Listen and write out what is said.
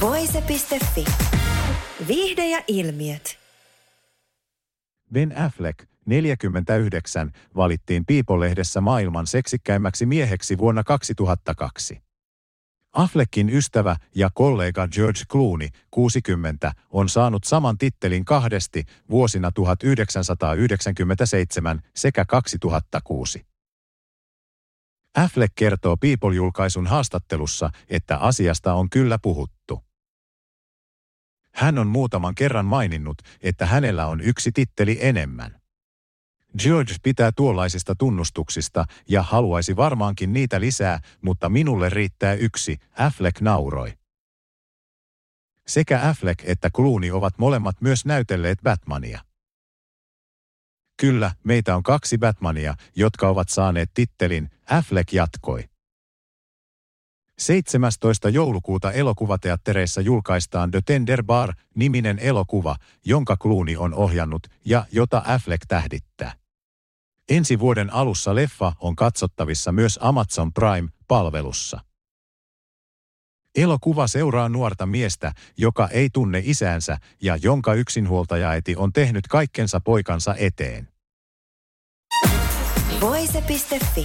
Voise.fi. Viihde ja ilmiöt. Ben Affleck, 49, valittiin People-lehdessä maailman seksikkäimmäksi mieheksi vuonna 2002. Affleckin ystävä ja kollega George Clooney, 60, on saanut saman tittelin kahdesti vuosina 1997 sekä 2006. Affleck kertoo People-julkaisun haastattelussa, että asiasta on kyllä puhuttu. Hän on muutaman kerran maininnut, että hänellä on yksi titteli enemmän. George pitää tuollaisista tunnustuksista ja haluaisi varmaankin niitä lisää, mutta minulle riittää yksi, Affleck nauroi. Sekä Affleck että Clooney ovat molemmat myös näytelleet Batmania. Kyllä, meitä on kaksi Batmania, jotka ovat saaneet tittelin, Affleck jatkoi. 17. joulukuuta elokuvateattereissa julkaistaan The Tender Bar-niminen elokuva, jonka Clooney on ohjannut ja jota Affleck tähdittää. Ensi vuoden alussa leffa on katsottavissa myös Amazon Prime-palvelussa. Elokuva seuraa nuorta miestä, joka ei tunne isäänsä ja jonka yksinhuoltajaäiti on tehnyt kaikkensa poikansa eteen. Voise.fi.